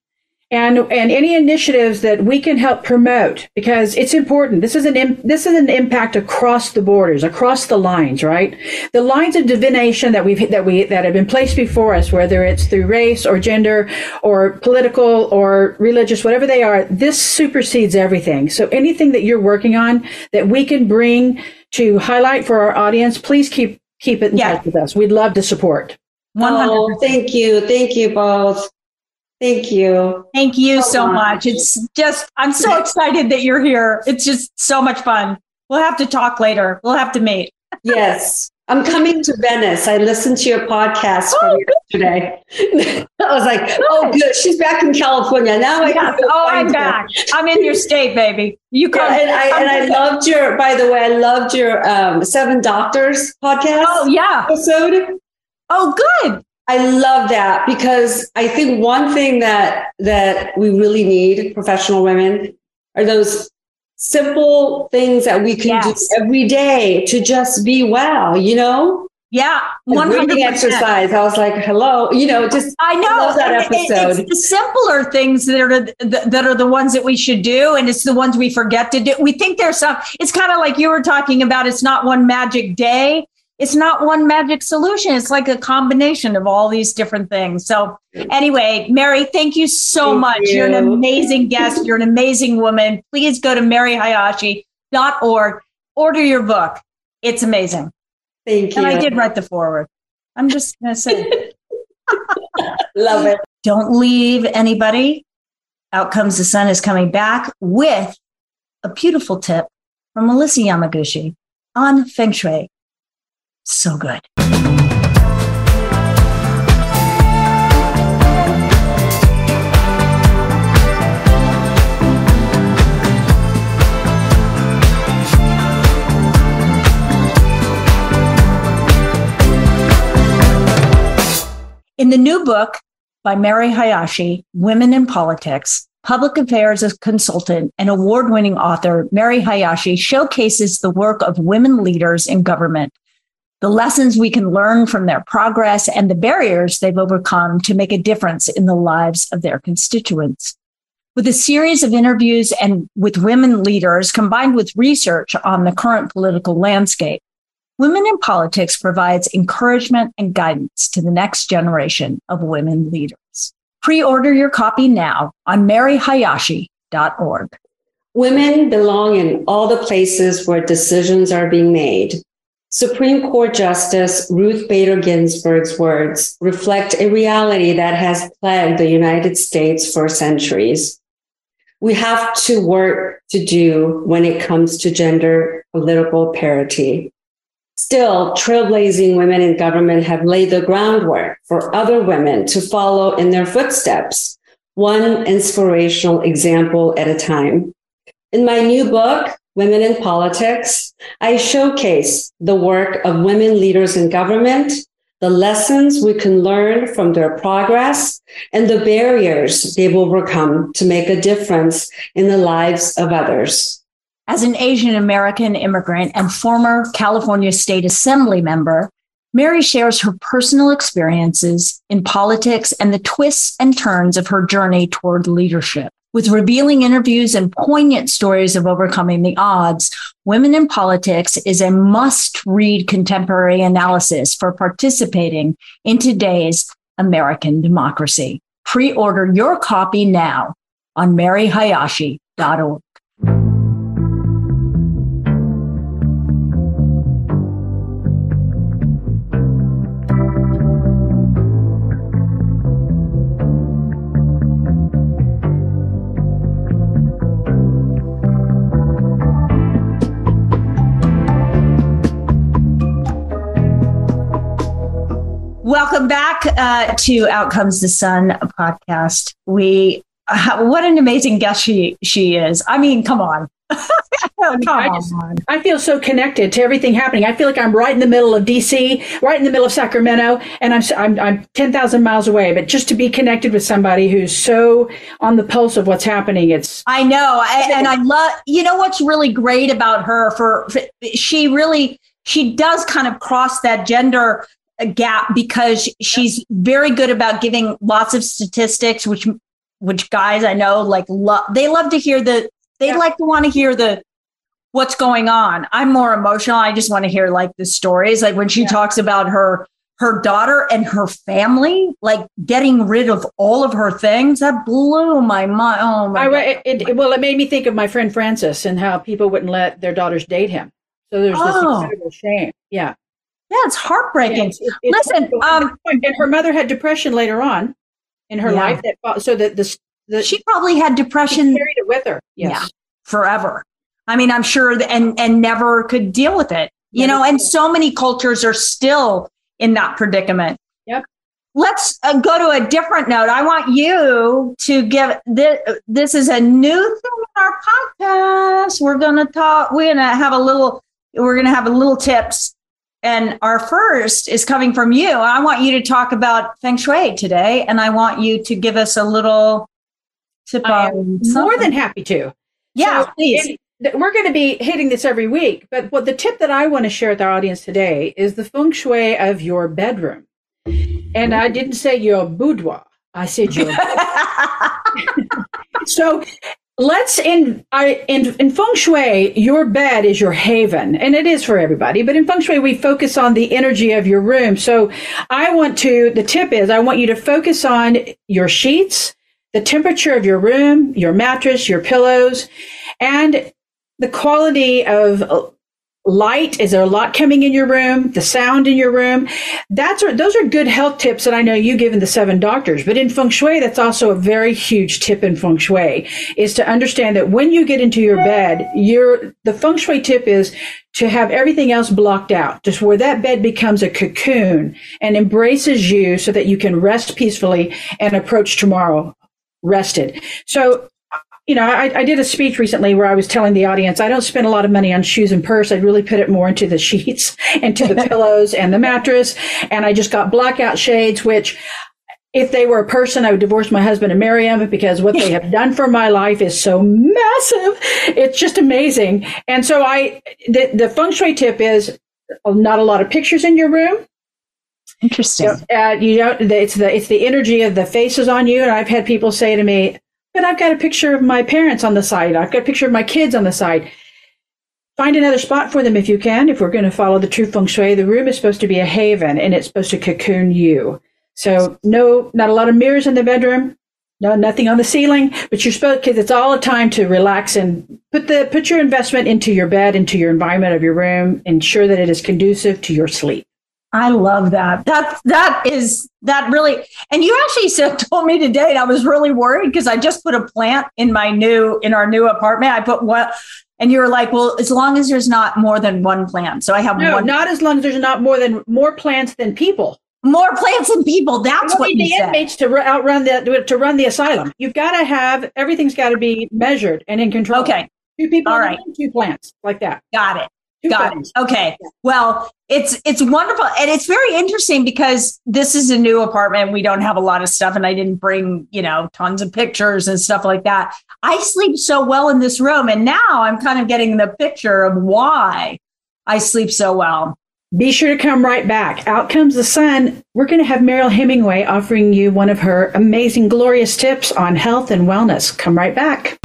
and and any initiatives that we can help promote because it's important. This is an Im- this is an impact across the borders across the lines right? The lines of divination that we've that we that have been placed before us whether it's through race or gender or political or religious whatever they are this supersedes everything. So anything that you're working on that we can bring to highlight for our audience please keep keep it in Yeah. touch with us. We'd love to support. One oh, hundred. thank you. Thank you both thank you Thank you so so much. much. It's just I'm so excited that you're here. It's just so much fun. We'll have to talk later. We'll have to meet. yes i'm coming to venice i listened to your podcast Oh, from yesterday i was like oh good she's back in california now i Yes. Oh, I'm find her. back. I'm in your state, baby. You come. Yeah, and I and I loved your. By the way, I loved your um, Seven Doctors podcast Oh yeah. episode. Oh good. I love that because I think one thing that that we really need professional women are those simple things that we can Yes. do every day to just be well. You know, Yeah. One hundred exercise. I was like, hello. You know, just I know that and it- it- episode. It's the simpler things that are the, that are the ones that we should do, and it's the ones we forget to do. We think there's some. It's kind of like you were talking about. It's not one magic day. It's not one magic solution. It's like a combination of all these different things. So, anyway, Mary, thank you so Thank much. You're an amazing guest. You're an amazing woman. Please go to maryhayashi.org. Order your book. It's amazing. thank you. And I did write the forward. I'm just going to say. love it. Don't leave anybody. Out comes the sun is coming back with a beautiful tip from Melissa Yamaguchi on Feng Shui. So good. In the new book by Mary Hayashi, Women in Politics, public affairs consultant and award winning author Mary Hayashi showcases the work of women leaders in government, the lessons we can learn from their progress, and the barriers they've overcome to make a difference in the lives of their constituents. With a series of interviews and with women leaders combined with research on the current political landscape, Women in Politics provides encouragement and guidance to the next generation of women leaders. Pre-order your copy now on maryhayashi.org. Women belong in all the places where decisions are being made. Supreme Court Justice Ruth Bader Ginsburg's words reflect a reality that has plagued the United States for centuries. We have to work to do when it comes to gender political parity. Still, trailblazing women in government have laid the groundwork for other women to follow in their footsteps, one inspirational example at a time. In my new book, Women in Politics, I showcase the work of women leaders in government, the lessons we can learn from their progress, and the barriers they've overcome to make a difference in the lives of others. As an Asian American immigrant and former California State Assembly member, Mary shares her personal experiences in politics and the twists and turns of her journey toward leadership. With revealing interviews and poignant stories of overcoming the odds, Women in Politics is a must read contemporary analysis for participating in today's American democracy. Pre order your copy now on maryhayashi.org. Welcome back uh, to Out Comes the Sun podcast. We, uh, what an amazing guest she she is. I mean, come on. come I, just, on. I feel so connected to everything happening. I feel like I'm right in the middle of DC, right in the middle of Sacramento, and I'm I'm, I'm ten thousand miles away. But just to be connected with somebody who's so on the pulse of what's happening, it's. I know, I, and I love. You know what's really great about her? For, for she really she does kind of cross that gender gap because she's very good about giving lots of statistics, which which guys I know like love. They love to hear the. They yeah. like to want to hear the what's going on. I'm more emotional. I just want to hear like the stories. Like when she yeah. talks about her her daughter and her family, like getting rid of all of her things, that blew my mind. Oh my! I, it, it, well, it made me think of my friend Francis and how people wouldn't let their daughters date him. So there's this oh. incredible shame. Yeah. Yeah, it's heartbreaking. It's, it's, Listen, um, and her mother had depression later on in her yeah. life. That so that the, the she probably had depression carried it with her. Yes. Yeah, forever. I mean, I'm sure, and and never could deal with it. You never know, and so many cultures are still in that predicament. Yep. Let's uh, go to a different note. I want you to give this. This is a new thing in our podcast. We're going to talk. We're going to have a little. We're going to have a little tips and our first is coming from you. I want you to talk about feng shui today, and I want you to give us a little tip on. More than happy to. Yeah, so please. we're going to be hitting this every week, but what the tip that I want to share with our audience today is the feng shui of your bedroom. And I didn't say your boudoir. I said your. so Let's in I in, in feng shui, your bed is your haven, and it is for everybody. But in feng shui, we focus on the energy of your room. So I want to. The tip is I want you to focus on your sheets, the temperature of your room, your mattress, your pillows, and the quality of light is there a lot coming in your room? The sound in your room? That's those are good health tips that i know you give in the seven doctors but in feng shui that's also a very huge tip in feng shui is to understand that when you get into your bed your the feng shui tip is to have everything else blocked out just where that bed becomes a cocoon and embraces you so that you can rest peacefully and approach tomorrow rested. So you know, I, I, did a speech recently where I was telling the audience I don't spend a lot of money on shoes and purse. I'd really put it more into the sheets, into the pillows and the mattress. And I just got blackout shades, which if they were a person, I would divorce my husband and marry him because what they have done for my life is so massive. It's just amazing. And so I, the, the feng shui tip is not a lot of pictures in your room. Interesting. Uh, you know, it's the it's the energy of the faces on you. And I've had people say to me, "But I've got a picture of my parents on the side. I've got a picture of my kids on the side." Find another spot for them if you can. If we're going to follow the true feng shui, the room is supposed to be a haven, and it's supposed to cocoon you. So no, not a lot of mirrors in the bedroom. No, nothing on the ceiling, but you're supposed because it's all a time to relax and put the put your investment into your bed, into your environment of your room, ensure that it is conducive to your sleep. I love that. That that is that really. And you actually said told me today, and I was really worried because I just put a plant in my new in our new apartment. I put one, and you were like, "Well, as long as there's not more than one plant." So I have no, one. not as long as there's not more than more plants than people more plants than people. That's what the said. inmates to outrun the to run the asylum. You've got to have everything's got to be measured and in control. Okay, two people, all right, two plants like that. Got it. Got it. Okay. Well, it's it's wonderful and it's very interesting because this is a new apartment. We don't have a lot of stuff, and I didn't bring you know tons of pictures and stuff like that. I sleep so well in this room, and now I'm kind of getting the picture of why I sleep so well. Be sure to come right back. Out comes the sun. We're going to have Mariel Hemingway offering you one of her amazing, glorious tips on health and wellness. Come right back.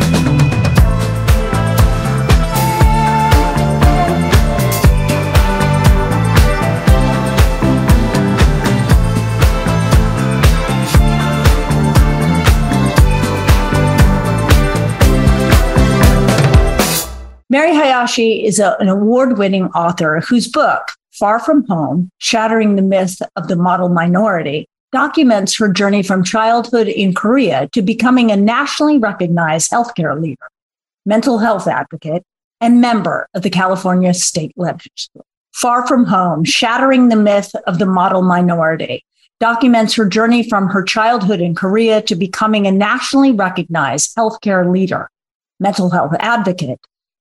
Mary Hayashi is a, an award winning author whose book, Far From Home Shattering the Myth of the Model Minority, documents her journey from childhood in Korea to becoming a nationally recognized healthcare leader, mental health advocate, and member of the California state legislature. Far From Home Shattering the Myth of the Model Minority documents her journey from her childhood in Korea to becoming a nationally recognized healthcare leader, mental health advocate,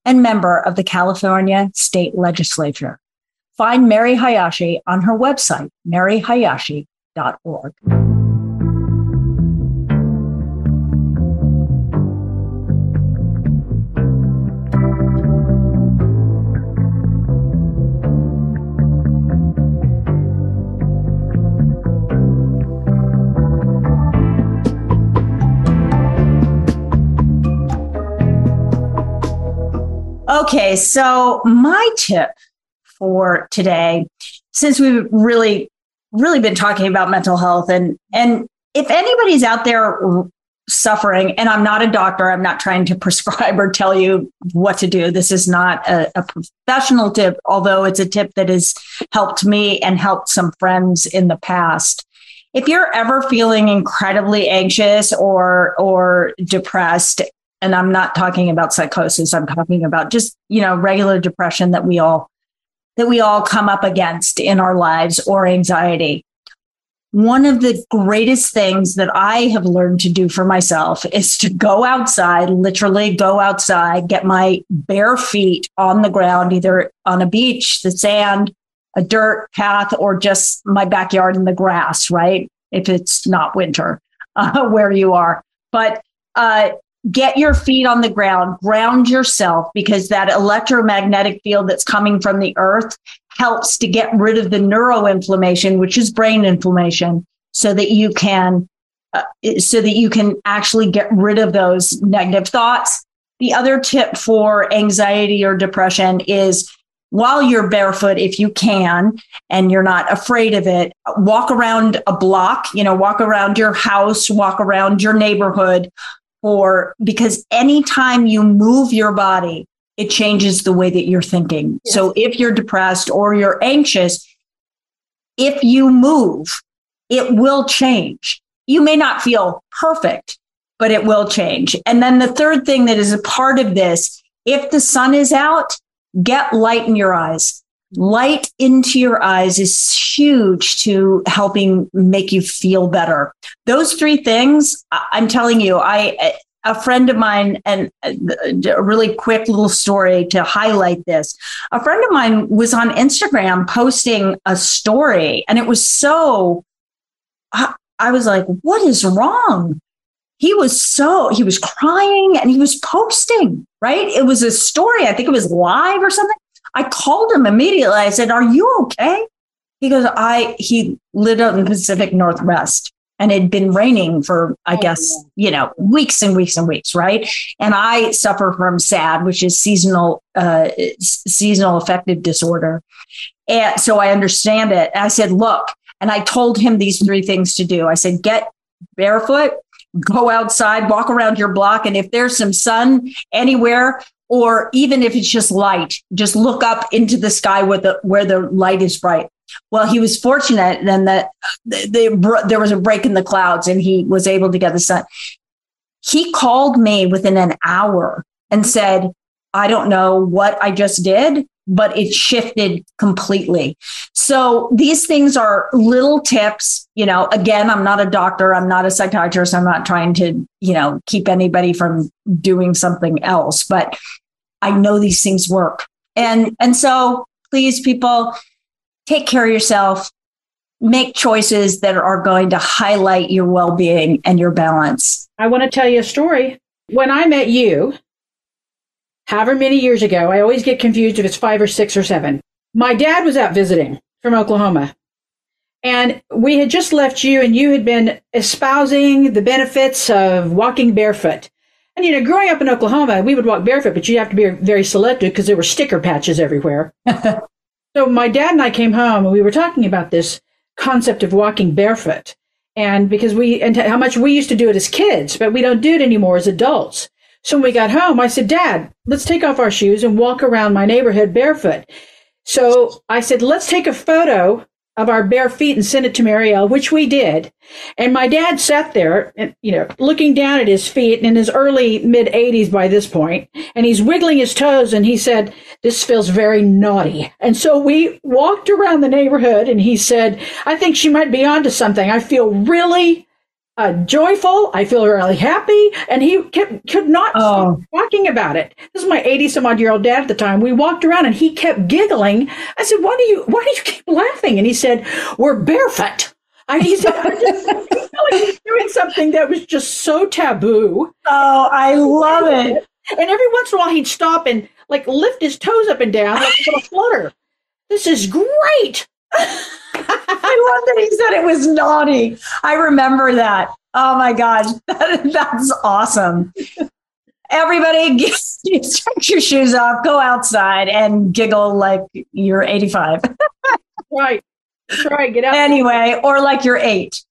and member of the California state legislature. Find Mary Hayashi on her website, maryhayashi.org. Okay, so my tip for today, since we've really, really been talking about mental health, and and if anybody's out there suffering, and I'm not a doctor, I'm not trying to prescribe or tell you what to do. This is not a, a professional tip, although it's a tip that has helped me and helped some friends in the past. If you're ever feeling incredibly anxious or or depressed and I'm not talking about psychosis. I'm talking about just, you know, regular depression that we all that we all come up against in our lives or anxiety. One of the greatest things that I have learned to do for myself is to go outside, literally go outside, get my bare feet on the ground, either on a beach, the sand, a dirt path, or just my backyard in the grass, right? If it's not winter uh, where you are. But uh, get your feet on the ground, ground yourself because that electromagnetic field that's coming from the earth helps to get rid of the neuroinflammation, which is brain inflammation, so that you can uh, so that you can actually get rid of those negative thoughts. The other tip for anxiety or depression is while you're barefoot, if you can, and you're not afraid of it, walk around a block, you know, walk around your house, walk around your neighborhood, for because anytime you move your body, it changes the way that you're thinking. Yes. So if you're depressed or you're anxious, if you move, it will change. You may not feel perfect, but it will change. And then the third thing that is a part of this, if the sun is out, get light in your eyes. Light into your eyes is huge to helping make you feel better. Those three things, I'm telling you, I a friend of mine and uh, a really quick little story to highlight this. A friend of mine was on Instagram posting a story and it was so I was like, what is wrong? He was so, he was crying and he was posting, right? It was a story. I think it was live or something. I called him immediately. I said, Are you okay? He goes, I, he lived out in the Pacific Northwest and it had been raining for, I Oh, guess, yeah. you know, weeks and weeks and weeks, right? And I suffer from SAD, which is seasonal, uh, seasonal affective disorder. And so I understand it. I said, look, and I told him these three things to do. I said, get barefoot, go outside, walk around your block. And if there's some sun anywhere, or even if it's just light, just look up into the sky where the, where the light is bright. Well, he was fortunate then that the, the, there was a break in the clouds and he was able to get the sun. He called me within an hour and said, I don't know what I just did, but it shifted completely. So these things are little tips. You know, again, I'm not a doctor, I'm not a psychiatrist, I'm not trying to, you know, keep anybody from doing something else, but I know these things work. And and so please people take care of yourself. Make choices that are going to highlight your well-being and your balance. I want to tell you a story. When I met you, however many years ago, I always get confused if it's five or six or seven. My dad was out visiting from Oklahoma. And we had just left you, and you had been espousing the benefits of walking barefoot. And, you know, growing up in Oklahoma, we would walk barefoot, but you have to be very selective because there were sticker patches everywhere. so my dad and I came home, and we were talking about this concept of walking barefoot and because we and how much we used to do it as kids, but we don't do it anymore as adults. So when we got home, I said, "Dad, let's take off our shoes and walk around my neighborhood barefoot." So I said, "Let's take a photo of our bare feet and send it to Mariel," which we did. And my dad sat there, and you know, looking down at his feet in his early mid 80s by this point, and he's wiggling his toes, and he said, "This feels very naughty." And so we walked around the neighborhood, and he said, "I think she might be onto something. I feel really." Uh, joyful. I feel really happy, and he kept, could not stop Oh. talking about it. This is my eighty some odd year old dad at the time. We walked around, and he kept giggling. I said, "Why do you Why do you keep laughing?" And he said, "We're barefoot." I, he said, "I just I felt like he was doing something that was just so taboo." Oh, I love it. And every once in a while, he'd stop and like lift his toes up and down like a little flutter. This is great. I love that he said it was naughty. I remember that. Oh my gosh, that, that's awesome. Everybody, get, take your shoes off, go outside, and giggle like you're 85. Right. That's right. Get out. anyway, or like you're eight.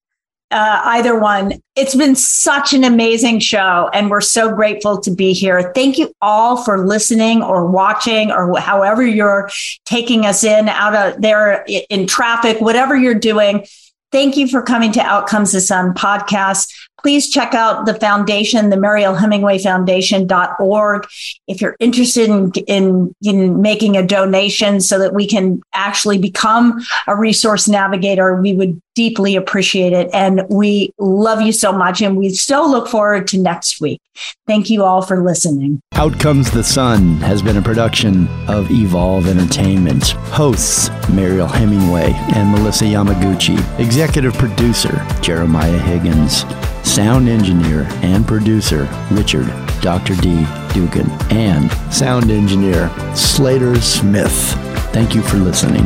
Uh, either one. It's been such an amazing show, and we're so grateful to be here. Thank you all for listening or watching, or however you're taking us in out of there in traffic, whatever you're doing. Thank you for coming to Out Comes the Sun podcast. Please check out the foundation, the Mariel Hemingway Foundation.org. If you're interested in, in, in making a donation so that we can actually become a resource navigator, we would deeply appreciate it. And we love you so much. And we so look forward to next week. Thank you all for listening. Out Comes the Sun has been a production of Evolve Entertainment. Hosts Mariel Hemingway and Melissa Yamaguchi. Executive producer Jeremiah Higgins. Sound engineer and producer Richard Dr. D. Dugan. And sound engineer Slater Smith. Thank you for listening.